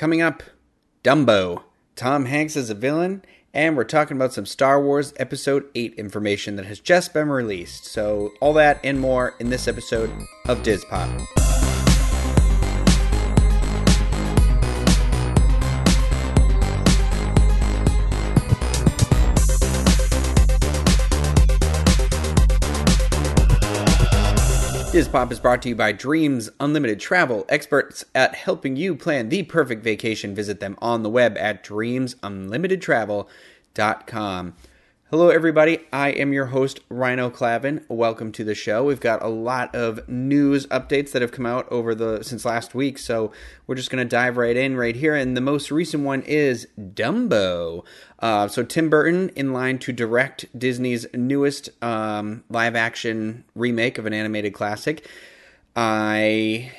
Coming up, Dumbo. Tom Hanks is a villain, and we're talking about some Star Wars Episode 8 information that has just been released. So, all that and more in this episode of Dis Pop. Dis Pop is brought to you by Dreams Unlimited Travel, experts at helping you plan the perfect vacation. Visit them on the web at dreamsunlimitedtravel.com. Hello, everybody. I am your host, Rhino Clavin. Welcome to the show. We've got a lot of news updates that have come out over the since last week, so we're just going to dive right in right here. And the most recent one is Dumbo. Uh, so Tim Burton in line to direct Disney's newest um, live-action remake of an animated classic. I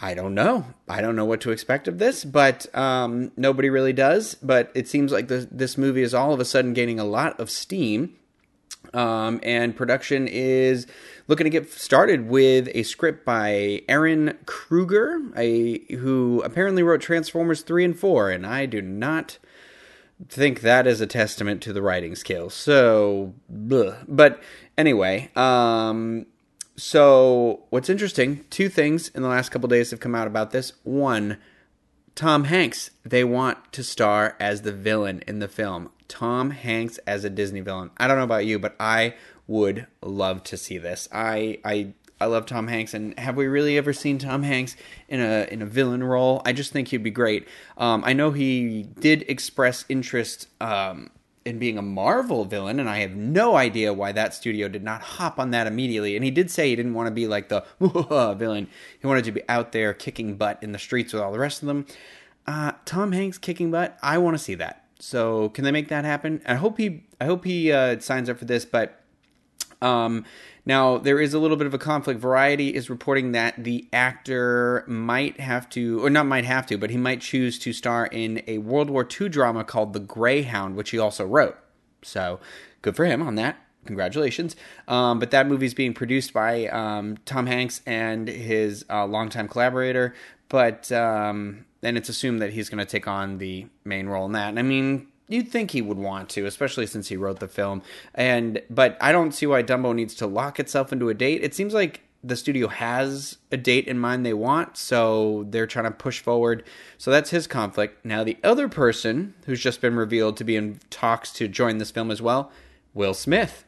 I don't know. I don't know what to expect of this, but um, nobody really does. But it seems like this, this movie is all of a sudden gaining a lot of steam. Um, and production is looking to get started with a script by Ehren Kruger, a, who apparently wrote Transformers 3 and 4. And I do not think that is a testament to the writing skills. So, bleh. but anyway, um, so what's interesting two things in the last couple days have come out about this one tom hanks they want to star as the villain in the film tom hanks as a disney villain i don't know about you but i would love to see this i i I love Tom Hanks, and have we really ever seen Tom Hanks in a in a villain role? I just think he'd be great. Um, I know he did express interest um, in being a Marvel villain, and I have no idea why that studio did not hop on that immediately. And he did say he didn't want to be like the villain; he wanted to be out there kicking butt in the streets with all the rest of them. Uh, Tom Hanks kicking butt, I want to see that. So can they make that happen? I hope he, I hope he uh, signs up for this. But um, now, there is a little bit of a conflict. Variety is reporting that the actor might have to, or not might have to, but he might choose to star in a World War II drama called The Greyhound, which he also wrote. So, good for him on that. Congratulations. Um, but that movie is being produced by um, Tom Hanks and his uh, longtime collaborator. But, um, and it's assumed that he's going to take on the main role in that. And I mean, you'd think he would want to, especially since he wrote the film. And but I don't see why Dumbo needs to lock itself into a date. It seems like the studio has a date in mind they want, so they're trying to push forward. So that's his conflict. Now the other person who's just been revealed to be in talks to join this film as well, Will Smith.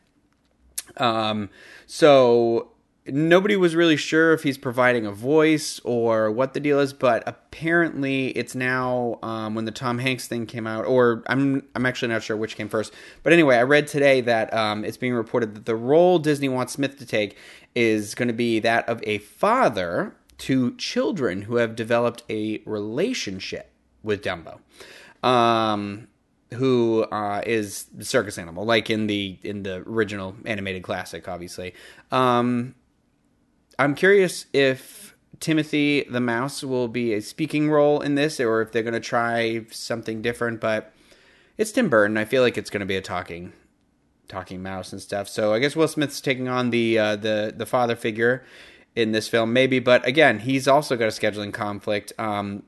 Um, so nobody was really sure if he's providing a voice or what the deal is, but apparently it's now um, when the Tom Hanks thing came out, or I'm I'm actually not sure which came first. But anyway, I read today that um, it's being reported that the role Disney wants Smith to take is going to be that of a father to children who have developed a relationship with Dumbo. Um, who uh, is the circus animal, like in the in the original animated classic, obviously. Um, I'm curious if Timothy the Mouse will be a speaking role in this, or if they're going to try something different. But it's Tim Burton. I feel like it's going to be a talking, talking mouse and stuff. So I guess Will Smith's taking on the uh, the the father figure in this film, maybe. But again, he's also got a scheduling conflict. Um,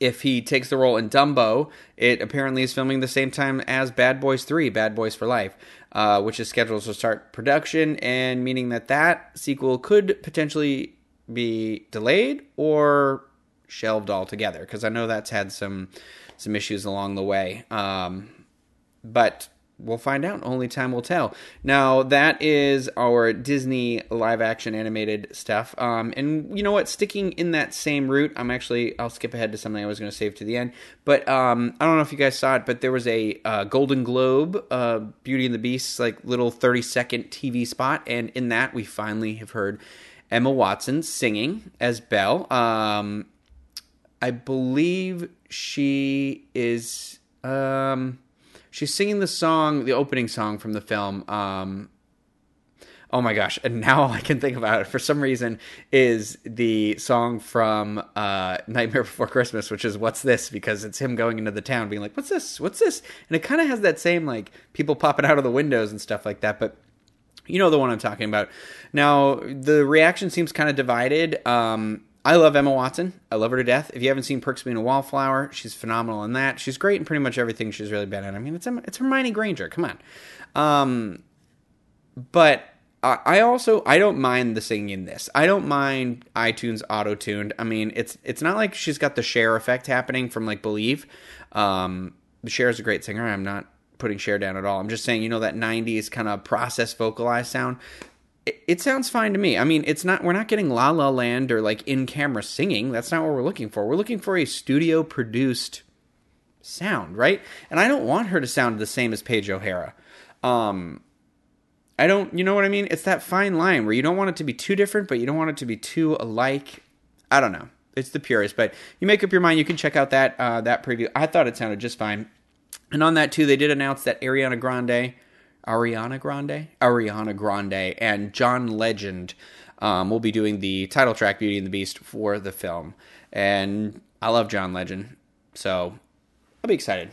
if he takes the role in Dumbo, it apparently is filming the same time as Bad Boys 3, Bad Boys for Life, uh, which is scheduled to start production, and meaning that that sequel could potentially be delayed or shelved altogether, because I know that's had some some issues along the way. Um, but we'll find out. Only time will tell. Now that is our Disney live action animated stuff. Um, and you know what? Sticking in that same route, I'm actually I'll skip ahead to something I was going to save to the end. But um, I don't know if you guys saw it, but there was a uh, Golden Globe uh, Beauty and the Beast like little 30 second TV spot, and in that we finally have heard Emma Watson singing as Belle. Um, I believe she is. Um, she's singing the song, the opening song from the film. Um, oh my gosh! And now all I can think about it for some reason is the song from uh, Nightmare Before Christmas, which is "What's This?" because it's him going into the town, being like, "What's this? What's this?" And it kind of has that same like people popping out of the windows and stuff like that, but. You know the one I'm talking about. Now, the reaction seems kind of divided. Um, I love Emma Watson. I love her to death. If you haven't seen Perks of Being a Wallflower, she's phenomenal in that. She's great in pretty much everything she's really been in. I mean, it's it's Hermione Granger. Come on. Um, but I also I don't mind the singing in this. I don't mind iTunes auto tuned. I mean, it's it's not like she's got the Cher effect happening from like Believe. Um, Cher is a great singer. I'm not putting Cher down at all. I'm just saying, you know, that 90s kind of process vocalized sound. It, sounds fine to me. I mean, it's not, we're not getting La La Land or like in camera singing. That's not what we're looking for. We're looking for a studio produced sound, right? And I don't want her to sound the same as Paige O'Hara. Um, I don't, you know what I mean? It's that fine line where you don't want it to be too different, but you don't want it to be too alike. I don't know. It's the purest, but you make up your mind. You can check out that uh, that preview. I thought it sounded just fine. And on that too, they did announce that Ariana Grande, Ariana Grande, Ariana Grande, and John Legend um, will be doing the title track "Beauty and the Beast" for the film. And I love John Legend, so I'll be excited.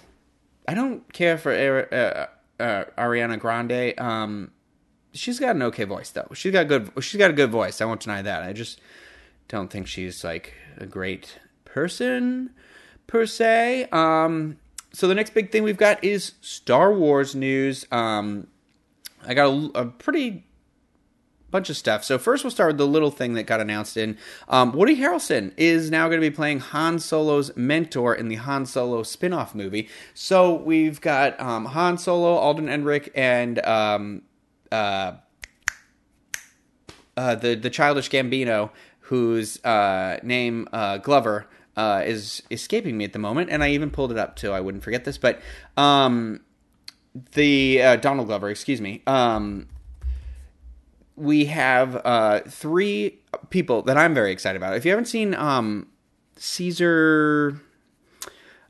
I don't care for uh, uh, Ariana Grande. Um, she's got an okay voice though. She's got good. She's got a good voice. I won't deny that. I just don't think she's like a great person per se. Um, so the next big thing we've got is Star Wars news. Um, I got a, a, pretty bunch of stuff. So first, we'll start with the little thing that got announced in um, Woody Harrelson is now going to be playing Han Solo's mentor in the Han Solo spin-off movie. So we've got um, Han Solo, Alden Ehrenreich, and um, uh, uh, the the childish Gambino, whose uh, name uh, Glover uh, is escaping me at the moment, and I even pulled it up too. I wouldn't forget this, but um, the uh, Donald Glover, excuse me. Um, we have uh, three people that I'm very excited about. If you haven't seen um, Caesar,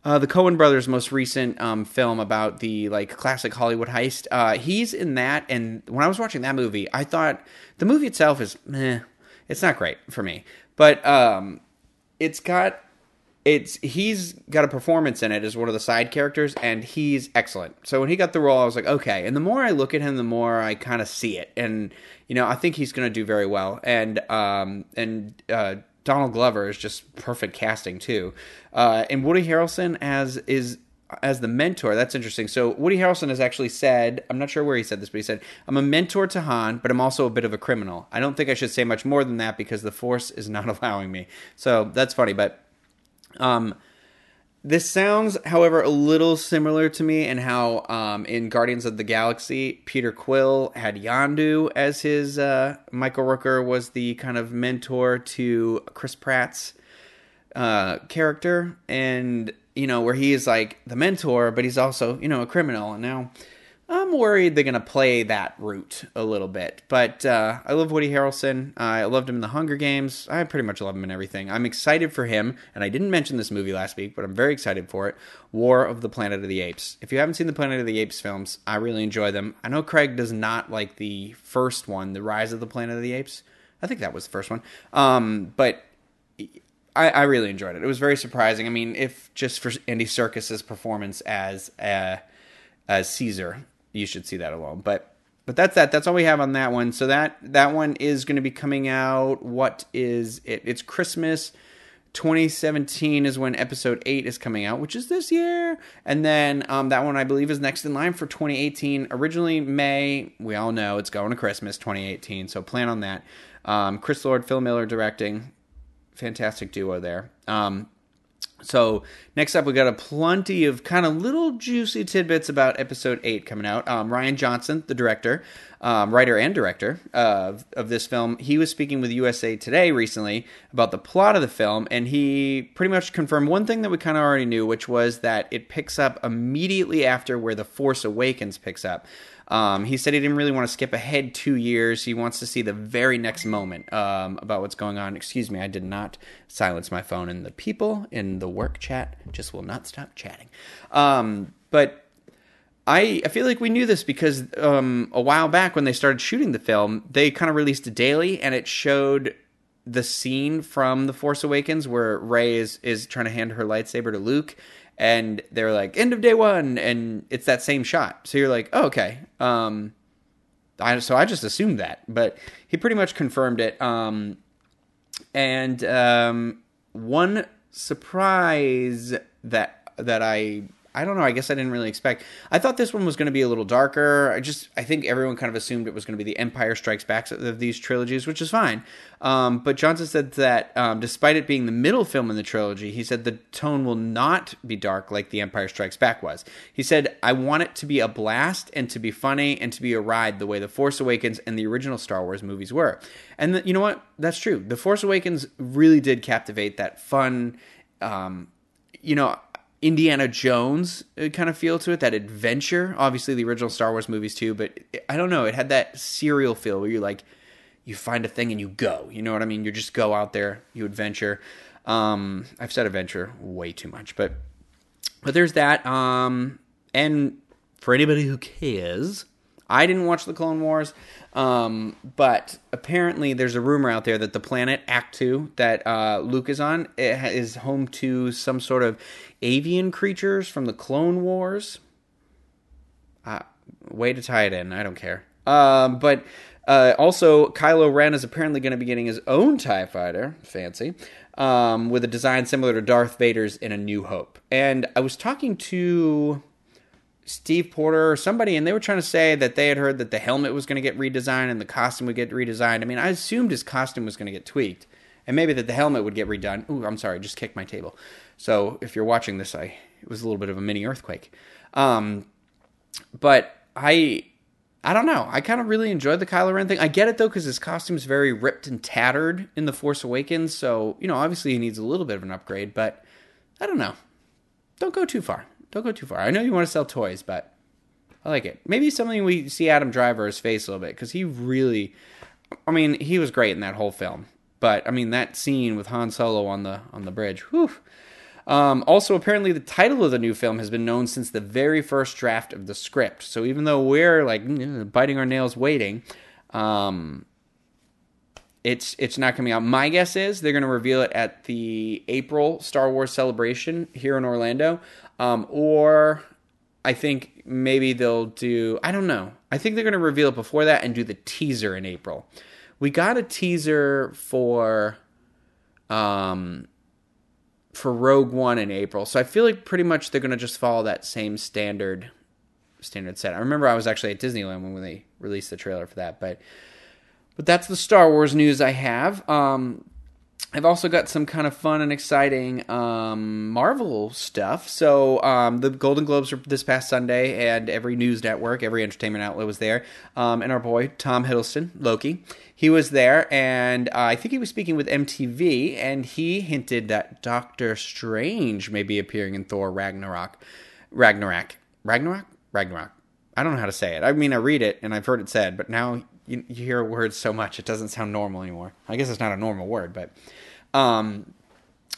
uh, the Coen brothers' most recent um, film about the like classic Hollywood heist, uh, he's in that. And when I was watching that movie, I thought the movie itself is, meh, it's not great for me, but um, it's got it's he's got a performance in it as one of the side characters and he's excellent. So when he got the role i was like okay. And the more i look at him the more i kind of see it. And you know i think he's going to do very well. And um and uh donald glover is just perfect casting too. Uh and woody harrelson as is as the mentor that's interesting. So woody harrelson has actually said i'm not sure where he said this but he said i'm a mentor to han but i'm also a bit of a criminal. I don't think i should say much more than that because the force is not allowing me. So that's funny but um, this sounds, however, a little similar to me in how um, in Guardians of the Galaxy, Peter Quill had Yondu as his. Uh, Michael Rooker was the kind of mentor to Chris Pratt's uh, character, and you know where he is like the mentor, but he's also you know a criminal. And now I'm worried they're going to play that route a little bit. But uh, I love Woody Harrelson. I loved him in The Hunger Games. I pretty much love him in everything. I'm excited for him, and I didn't mention this movie last week, but I'm very excited for it War of the Planet of the Apes. If you haven't seen the Planet of the Apes films, I really enjoy them. I know Craig does not like the first one, The Rise of the Planet of the Apes. I think that was the first one. Um, but I, I, really enjoyed it. It was very surprising. I mean, if just for Andy Serkis's performance as uh, as Caesar, you should see that alone. But but that's that. That's all we have on that one. So that that one is going to be coming out. What is it? It's Christmas. 2017 is when episode 8 is coming out, which is this year. And then um, that one, I believe, is next in line for 2018. Originally May. We all know it's going to Christmas 2018, so plan on that. Um, Chris Lord, Phil Miller directing. Fantastic duo there. Um, so next up, we got a plenty of kind of little juicy tidbits about episode eight coming out. Um, Rian Johnson, the director, um, writer and director of, of this film, he was speaking with USA Today recently about the plot of the film, and he pretty much confirmed one thing that we kind of already knew, which was that it picks up immediately after where The Force Awakens picks up. Um, he said he didn't really want to skip ahead two years. He wants to see the very next moment um, about what's going on. Excuse me, I did not silence my phone, and the people in the work chat just will not stop chatting. Um, but I, I feel like we knew this because um, a while back when they started shooting the film, they kind of released a daily, and it showed the scene from The Force Awakens where Rey is is trying to hand her lightsaber to Luke, and they're like end of day one and it's that same shot. So you're like oh, okay. Um I, so i just assumed that but he pretty much confirmed it. Um And um, one surprise that that I I don't know. I guess I didn't really expect. I thought this one was going to be a little darker. I just, I think everyone kind of assumed it was going to be the Empire Strikes Back of these trilogies, which is fine. Um, but Johnson said that um, despite it being the middle film in the trilogy, he said the tone will not be dark like the Empire Strikes Back was. He said, I want it to be a blast and to be funny and to be a ride the way The Force Awakens and the original Star Wars movies were. And the, you know what? That's true. The Force Awakens really did captivate that fun, um, you know, Indiana Jones uh, kind of feel to it, that adventure. Obviously, the original Star Wars movies too, but I don't know. It had that serial feel where you like, you find a thing and you go. You know what I mean? You just go out there, you adventure. Um, I've said adventure way too much, but but there's that. Um, and for anybody who cares, I didn't watch the Clone Wars, um, but apparently there's a rumor out there that the planet Ahch-To that uh, Luke is on is home to some sort of avian creatures from the Clone Wars. Uh, way to tie it in. I don't care. Um, but uh, also, Kylo Ren is apparently going to be getting his own TIE fighter. Fancy. Um, with a design similar to Darth Vader's in A New Hope. And I was talking to Steve Porter or somebody, and they were trying to say that they had heard that the helmet was going to get redesigned and the costume would get redesigned. I mean, I assumed his costume was going to get tweaked, and maybe that the helmet would get redone. Ooh, I'm sorry, I just kicked my table. So if you're watching this, I it was a little bit of a mini earthquake. Um, but I I don't know. I kind of really enjoyed the Kylo Ren thing. I get it though because his costume's very ripped and tattered in the Force Awakens. So you know, obviously he needs a little bit of an upgrade. But I don't know. Don't go too far. Don't go too far. I know you want to sell toys, but I like it. Maybe something we see Adam Driver's face a little bit because he really. I mean, he was great in that whole film. But I mean, that scene with Han Solo on the on the bridge. Whew, um, also, apparently, the title of the new film has been known since the very first draft of the script. So even though we're like biting our nails waiting, um, it's it's not coming out. My guess is they're going to reveal it at the April Star Wars celebration here in Orlando, um, or I think maybe they'll do. I don't know. I think they're going to reveal it before that and do the teaser in April. We got a teaser for um for Rogue One in April. So I feel like pretty much they're going to just follow that same standard standard set. I remember I was actually at Disneyland when they released the trailer for that, but but that's the Star Wars news I have. Um, I've also got some kind of fun and exciting um, Marvel stuff. So um, the Golden Globes were this past Sunday, and every news network, every entertainment outlet was there. Um, and our boy Tom Hiddleston, Loki, he was there, and uh, I think he was speaking with MTV, and he hinted that Doctor Strange may be appearing in Thor Ragnarok. Ragnarok. Ragnarok? Ragnarok. I don't know how to say it. I mean, I read it and I've heard it said, but now you, you hear words so much it doesn't sound normal anymore. I guess it's not a normal word, but um,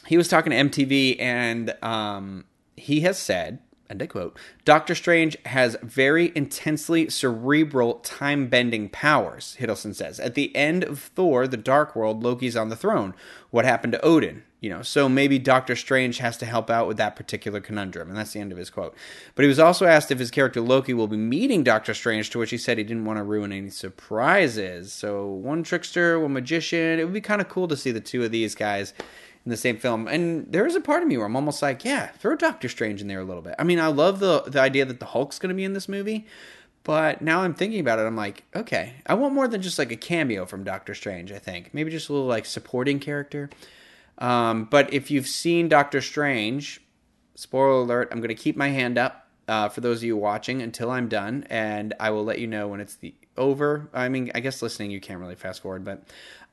he was talking to MTV, and um, he has said, and I quote, Doctor Strange has very intensely cerebral time bending powers, Hiddleston says. At the end of Thor, the Dark World, Loki's on the throne. What happened to Odin? You know, so maybe Doctor Strange has to help out with that particular conundrum, and that's the end of his quote. But he was also asked if his character Loki will be meeting Doctor Strange, to which he said he didn't want to ruin any surprises. So one trickster, one magician. It would be kind of cool to see the two of these guys in the same film. And there is a part of me where I'm almost like, yeah, throw Doctor Strange in there a little bit. I mean, I love the the idea that the Hulk's going to be in this movie, but now I'm thinking about it, I'm like, okay, I want more than just like a cameo from Doctor Strange. I think maybe just a little like supporting character. Um, but if you've seen Doctor Strange, spoiler alert, I'm going to keep my hand up uh, for those of you watching until I'm done, and I will let you know when it's the over. I mean, I guess listening you can't really fast forward, but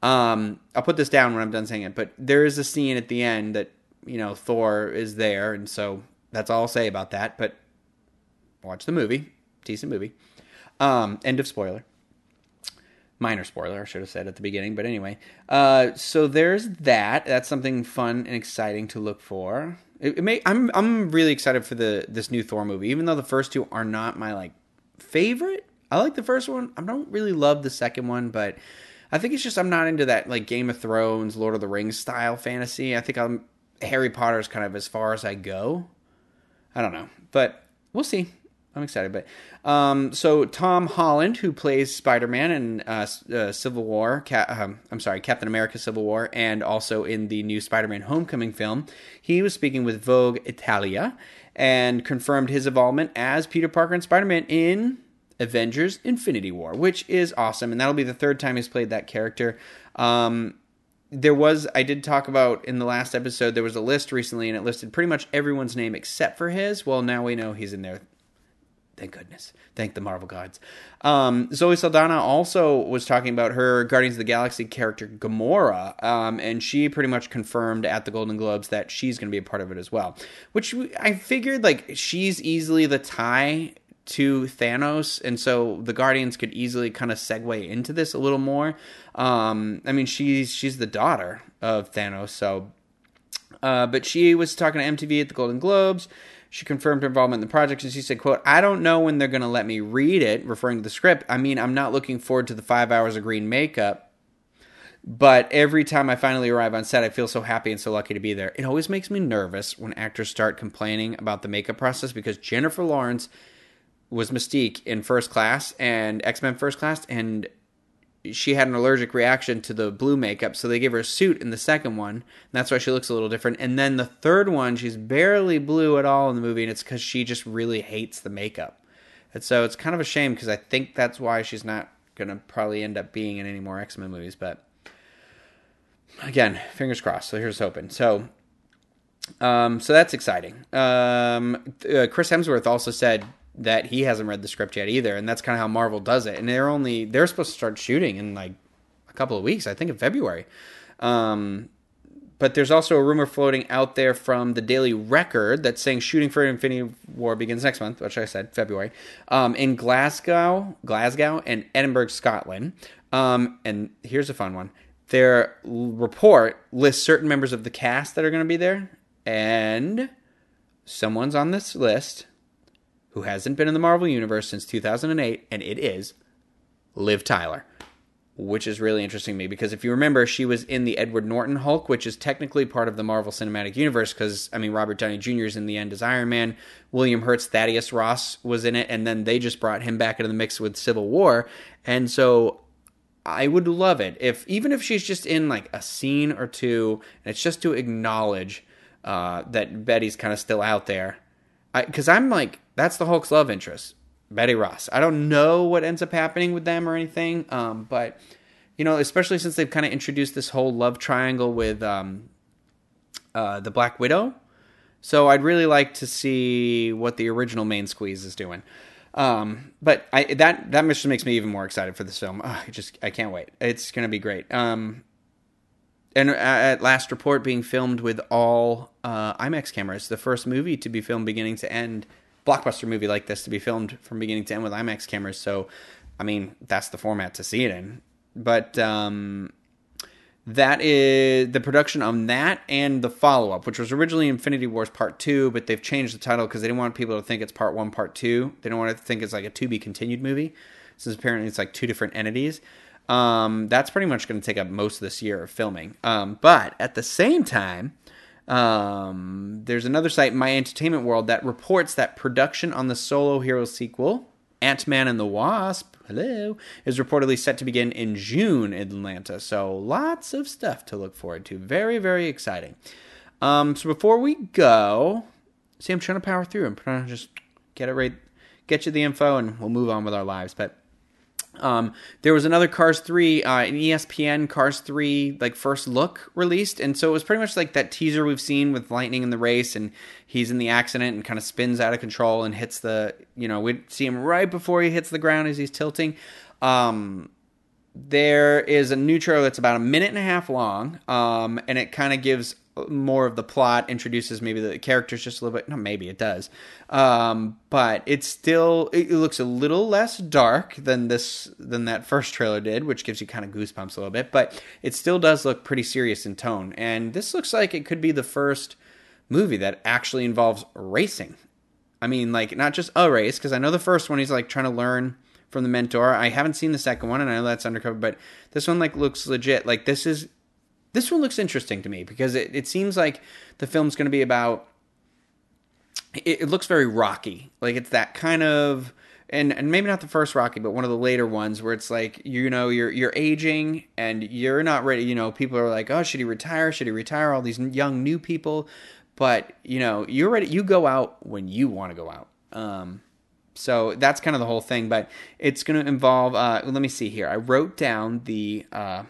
um, I'll put this down when I'm done saying it. But there is a scene at the end that you know Thor is there, and so that's all I'll say about that. But watch the movie, decent movie. Um, end of spoiler minor spoiler i should have said at the beginning but anyway. Uh, so there's that. That's something fun and exciting to look for. It, it may i'm i'm really excited for the this new thor movie even though the first two are not my like favorite. I like the first one. I don't really love the second one but i think it's just i'm not into that like game of thrones lord of the rings style fantasy. I think i'm harry potter's kind of as far as i go. I don't know but we'll see I'm excited. But um, so Tom Holland, who plays Spider Man in uh, uh, Civil War, Ca- um, I'm sorry, Captain America: Civil War, and also in the new Spider Man Homecoming film, he was speaking with Vogue Italia and confirmed his involvement as Peter Parker and Spider Man in Avengers: Infinity War, which is awesome, and that'll be the third time he's played that character. Um, there was I did talk about in the last episode there was a list recently and it listed pretty much everyone's name except for his. Well, now we know he's in there Thank goodness. Thank the Marvel gods. Um, Zoe Saldana also was talking about her Guardians of the Galaxy character Gamora, um, and she pretty much confirmed at the Golden Globes that she's going to be a part of it as well. Which I figured like she's easily the tie to Thanos, and so the Guardians could easily kind of segue into this a little more. Um, I mean, she's she's the daughter of Thanos, so. Uh, but she was talking to MTV at the Golden Globes she confirmed her involvement in the project and she said, quote, I don't know when they're going to let me read it, referring to the script. I mean, I'm not looking forward to the five hours of green makeup. But every time I finally arrive on set, I feel so happy and so lucky to be there. It always makes me nervous when actors start complaining about the makeup process because Jennifer Lawrence was Mystique in First Class and X Men First Class, and she had an allergic reaction to the blue makeup, so they gave her a suit in the second one. That's why she looks a little different. And then the third one, she's barely blue at all in the movie, and it's because she just really hates the makeup. And so it's kind of a shame because I think that's why she's not going to probably end up being in any more X Men movies. But again, fingers crossed. So here's hoping. So, um, so that's exciting. Um, uh, Chris Hemsworth also said that he hasn't read the script yet either, and that's kind of how Marvel does it. And they're only they're supposed to start shooting in like a couple of weeks, I think in February. Um, but there's also a rumor floating out there from the Daily Record that's saying shooting for Infinity War begins next month, which I said February, um, in Glasgow, Glasgow, and Edinburgh, Scotland. Um, and here's a fun one: their report lists certain members of the cast that are going to be there, and someone's on this list who hasn't been in the Marvel Universe since 2008, and it is Liv Tyler. Which is really interesting to me because if you remember, she was in the Edward Norton Hulk, which is technically part of the Marvel Cinematic Universe because, I mean, Robert Downey Jr. is in the end as Iron Man. William Hurt's Thaddeus Ross was in it, and then they just brought him back into the mix with Civil War. And so I would love it if, even if she's just in like a scene or two, and it's just to acknowledge uh, that Betty's kind of still out there. Because I'm like, that's the Hulk's love interest, Betty Ross. I don't know what ends up happening with them or anything, um, but you know, especially since they've kind of introduced this whole love triangle with um, uh, the Black Widow. So I'd really like to see what the original main squeeze is doing. Um, but I, that that just makes me even more excited for this film. I just I can't wait. It's gonna be great. Um, and at last report, being filmed with all uh, IMAX cameras, the first movie to be filmed beginning to end blockbuster movie like this to be filmed from beginning to end with IMAX cameras. So, I mean, that's the format to see it in. But um, that is the production on that and the follow up, which was originally Infinity Wars Part 2, but they've changed the title because they didn't want people to think it's Part 1, Part 2. They don't want to think it's like a to be continued movie. Since apparently it's like two different entities. Um, that's pretty much going to take up most of this year of filming. Um, but at the same time, um, there's another site, My Entertainment World, that reports that production on the Solo Hero sequel, Ant Man and the Wasp, hello, is reportedly set to begin in June in Atlanta. So lots of stuff to look forward to. Very, very exciting. Um, so before we go, see, I'm trying to power through. I'm trying to just get it right, get you the info, and we'll move on with our lives. But um, there was another Cars 3, uh, an ESPN Cars 3 like first look released, and so it was pretty much like that teaser we've seen with Lightning in the race, and he's in the accident and kind of spins out of control and hits the, you know, we see him right before he hits the ground as he's tilting. Um, there is a new trailer that's about a minute and a half long, um, and it kind of gives more of the plot introduces maybe the characters just a little bit. No maybe it does. Um, but it's still it looks a little less dark than this than that first trailer did which gives you kind of goosebumps a little bit but it still does look pretty serious in tone. And this looks like it could be the first movie that actually involves racing. I mean like not just a race because i know the first one he's like trying to learn from the mentor. I haven't seen the second one and i know that's undercover but this one like looks legit. Like this is this one looks interesting to me because it, it seems like the film's going to be about it, it looks very rocky. Like it's that kind of and and maybe not the first Rocky, but one of the later ones where it's like you know you're you're aging and you're not ready. You know, people are like, oh, should he retire? Should he retire? All these young new people, but you know you're ready. You go out when you want to go out. Um, so that's kind of the whole thing. But it's going to involve. Uh, let me see here. I wrote down the uh,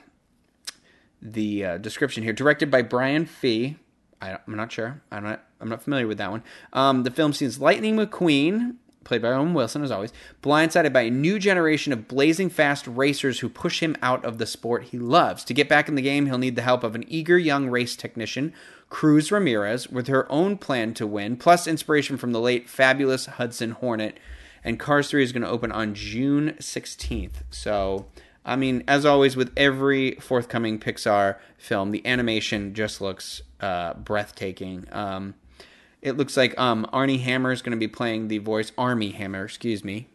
the uh, description here. Directed by Brian Fee. I, am not sure. I'm not. I'm not familiar with that one. Um, the film sees Lightning McQueen, played by Owen Wilson as always, blindsided by a new generation of blazing fast racers who push him out of the sport he loves. To get back in the game, he'll need the help of an eager young race technician, Cruz Ramirez, with her own plan to win, plus inspiration from the late fabulous Hudson Hornet. And Cars 3 is going to open on June 16th. So, I mean, as always, with every forthcoming Pixar film, the animation just looks uh, breathtaking. Um, it looks like um, Armie Hammer is going to be playing the voice. Armie Hammer, excuse me,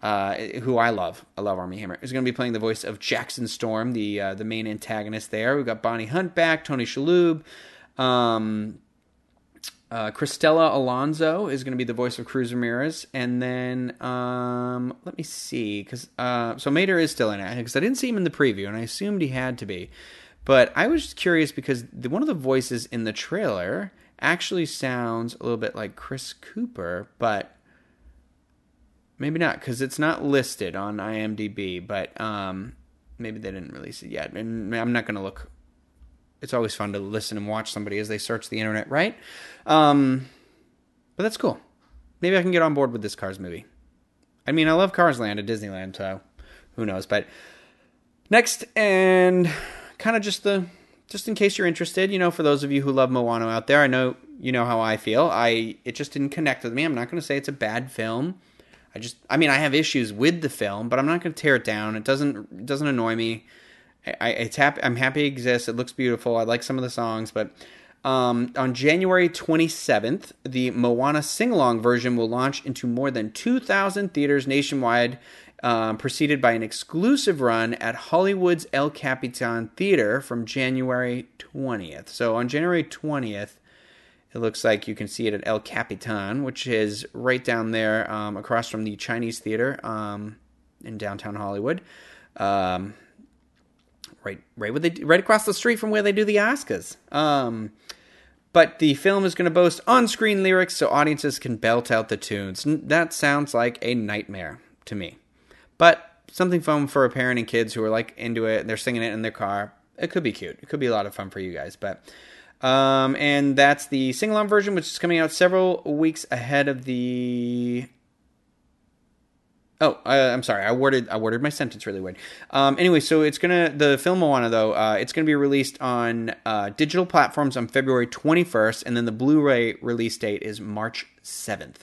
uh, who I love. I love Armie Hammer. Is going to be playing the voice of Jackson Storm, the uh, the main antagonist. There, we've got Bonnie Hunt back, Tony Shalhoub. Um, uh, Alonzo is going to be the voice of Cruz Ramirez, and then um, let me see, because uh, so Mater is still in it because I didn't see him in the preview, and I assumed he had to be, but I was just curious because the, one of the voices in the trailer actually sounds a little bit like Chris Cooper, but maybe not because it's not listed on IMDb. But um, maybe they didn't release it yet, and I'm not going to look. It's always fun to listen and watch somebody as they search the internet, right? Um, but that's cool. Maybe I can get on board with this Cars movie. I mean, I love Cars Land at Disneyland, so who knows? But next, and kind of just the just in case you're interested, you know, for those of you who love Moana out there, I know you know how I feel. I it just didn't connect with me. I'm not going to say it's a bad film. I just I mean, I have issues with the film, but I'm not going to tear it down. It doesn't it doesn't annoy me. I it's happy I'm happy it exists. It looks beautiful. I like some of the songs, but um, on January 27th, the Moana sing along version will launch into more than 2,000 theaters nationwide um, preceded by an exclusive run at Hollywood's El Capitan Theater from January 20th. So on January 20th, it looks like you can see it at El Capitan, which is right down there um, across from the Chinese Theater um, in downtown Hollywood. Um, right, right, where they, right across the street from where they do the Oscars. Um, but the film is going to boast on-screen lyrics so audiences can belt out the tunes. That sounds like a nightmare to me. But something fun for a parent and kids who are like into it and they're singing it in their car. It could be cute. It could be a lot of fun for you guys. But um, and that's the sing along version, which is coming out several weeks ahead of the. Oh, uh, I'm sorry. I worded I worded my sentence really weird. Um, anyway, so it's gonna the film Moana though. Uh, it's gonna be released on uh, digital platforms on February 21st, and then the Blu-ray release date is March 7th.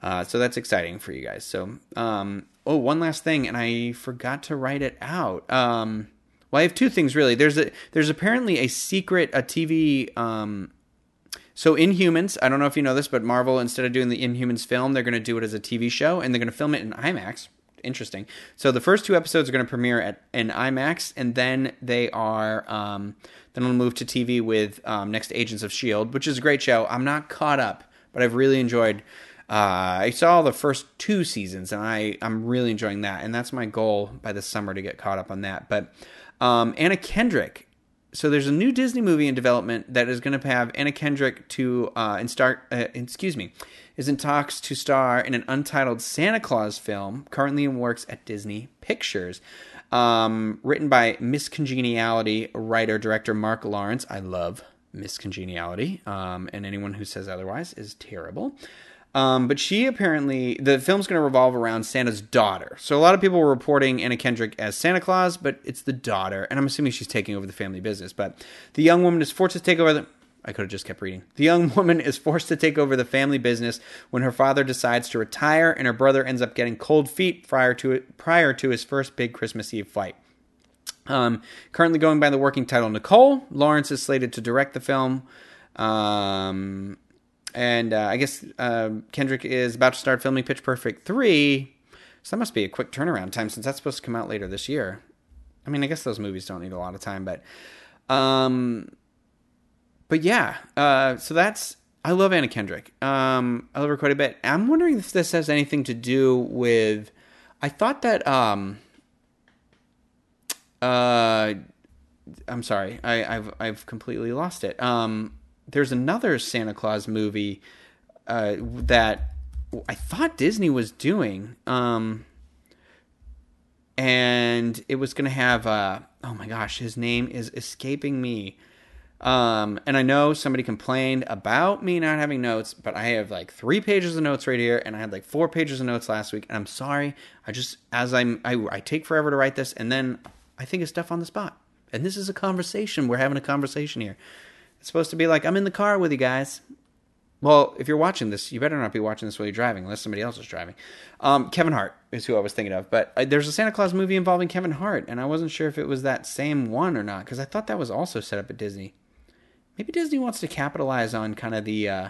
Uh, so that's exciting for you guys. So, um, oh, one last thing, and I forgot to write it out. Um, well, I have two things really. There's a there's apparently a secret a TV. Um, so Inhumans, I don't know if you know this, but Marvel instead of doing the Inhumans film, they're going to do it as a TV show, and they're going to film it in IMAX. Interesting. So the first two episodes are going to premiere at in IMAX, and then they are um, then we'll move to TV with um, next Agents of Shield, which is a great show. I'm not caught up, but I've really enjoyed uh, I saw the first two seasons, and I I'm really enjoying that, and that's my goal by the summer to get caught up on that. But um, Anna Kendrick. So there's a new Disney movie in development that is going to have Anna Kendrick to uh, and start. Uh, excuse me, is in talks to star in an untitled Santa Claus film, currently in works at Disney Pictures. Um, written by Miss Congeniality writer director Marc Lawrence. I love Miss Congeniality, um, and anyone who says otherwise is terrible. Um, but she apparently the film's going to revolve around Santa's daughter. So a lot of people were reporting Anna Kendrick as Santa Claus, but it's the daughter, and I'm assuming she's taking over the family business. But the young woman is forced to take over the. I could have just kept reading. The young woman is forced to take over the family business when her father decides to retire, and her brother ends up getting cold feet prior to prior to his first big Christmas Eve fight. Um, currently going by the working title Nicole, Lawrence is slated to direct the film. Um, and uh, I guess uh, Kendrick is about to start filming Pitch Perfect 3. So that must be a quick turnaround time since that's supposed to come out later this year. I mean, I guess those movies don't need a lot of time, but um, but yeah. Uh, so that's I love Anna Kendrick. Um, I love her quite a bit. I'm wondering if this has anything to do with. I thought that. Um, uh, I'm sorry. I, have I've completely lost it. Um, there's another Santa Claus movie uh, that I thought Disney was doing. Um, and it was going to have. Uh, oh my gosh, his name is escaping me. Um, and I know somebody complained about me not having notes, but I have like three pages of notes right here, and I had like four pages of notes last week. And I'm sorry, I just as I'm I, I take forever to write this, and then I think of stuff on the spot. And this is a conversation. We're having a conversation here. It's supposed to be like I'm in the car with you guys. Well, if you're watching this, you better not be watching this while you're driving, unless somebody else is driving. Um, Kevin Hart is who I was thinking of, but uh, there's a Santa Claus movie involving Kevin Hart, and I wasn't sure if it was that same one or not because I thought that was also set up at Disney maybe Disney wants to capitalize on kind of the uh,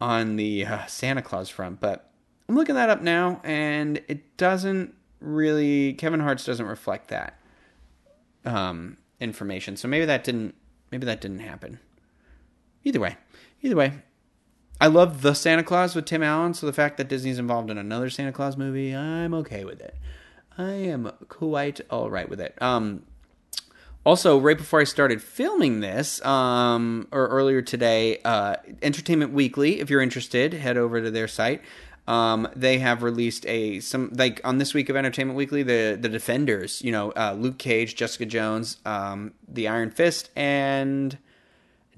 on the uh, Santa Claus front, but I'm looking that up now, and it doesn't really. Kevin Hart's doesn't reflect that um, information, so maybe that didn't maybe that didn't happen. Either way, either way, I love the Santa Claus with Tim Allen, so the fact that Disney's involved in another Santa Claus movie, I'm okay with it. I am quite all right with it. Um, also, right before I started filming this, um, or earlier today, uh, Entertainment Weekly, if you're interested, head over to their site. Um, they have released a some like on this week of Entertainment Weekly, the the Defenders, you know, uh, Luke Cage, Jessica Jones, um, the Iron Fist, and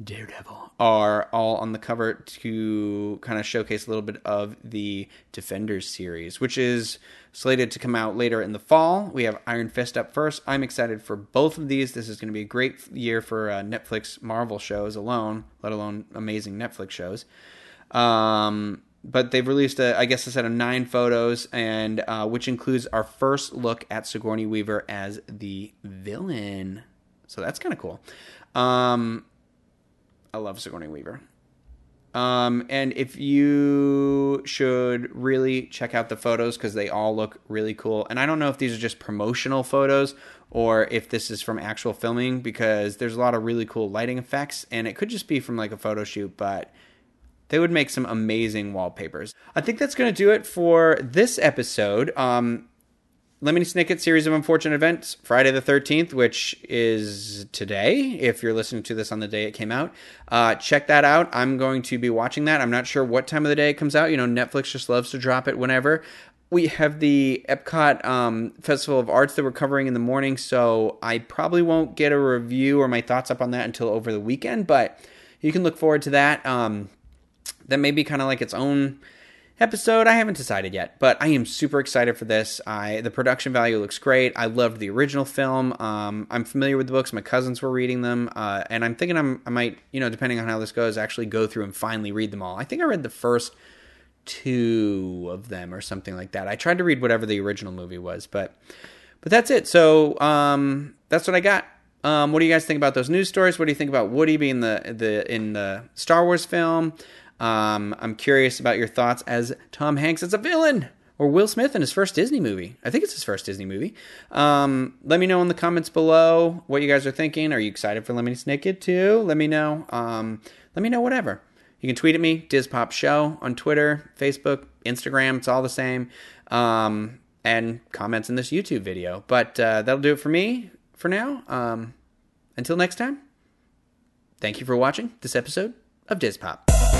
Daredevil are all on the cover to kind of showcase a little bit of the Defenders series, which is slated to come out later in the fall. We have Iron Fist up first. I'm excited for both of these. This is going to be a great year for uh, Netflix Marvel shows alone, let alone amazing Netflix shows. Um, but they've released, a, I guess, a set of nine photos, and uh, which includes our first look at Sigourney Weaver as the villain. So that's kind of cool. Um, I love Sigourney Weaver. Um, and if you should really check out the photos because they all look really cool. And I don't know if these are just promotional photos or if this is from actual filming because there's a lot of really cool lighting effects and it could just be from like a photo shoot, but they would make some amazing wallpapers. I think that's going to do it for this episode. Um, Lemony Snicket series of unfortunate events, Friday the 13th, which is today, if you're listening to this on the day it came out. Uh, check that out. I'm going to be watching that. I'm not sure what time of the day it comes out. You know, Netflix just loves to drop it whenever. We have the Epcot um, Festival of Arts that we're covering in the morning, so I probably won't get a review or my thoughts up on that until over the weekend, but you can look forward to that. Um, that may be kind of like its own episode. I haven't decided yet but i am super excited for this. I the production value looks great. I loved the original film. Um, i'm familiar with the books. My cousins were reading them uh, and i'm thinking I'm, i might you know depending on how this goes actually go through and finally read them all. I think i read the first two of them or something like that. I tried to read whatever the original movie was but but that's it. So um, that's what i got. Um, what do you guys think about those news stories? What do you think about woody being the the in the star wars film um, I'm curious about your thoughts as Tom Hanks as a villain or Will Smith in his first Disney movie. I think it's his first Disney movie. Um, let me know in the comments below what you guys are thinking. Are you excited for Lemony Snicket too? Let me know. Um, let me know whatever. You can tweet at me, DisPop Show on Twitter, Facebook, Instagram. It's all the same. Um, and comments in this YouTube video. But uh, that'll do it for me for now. Um, until next time, thank you for watching this episode of DisPop.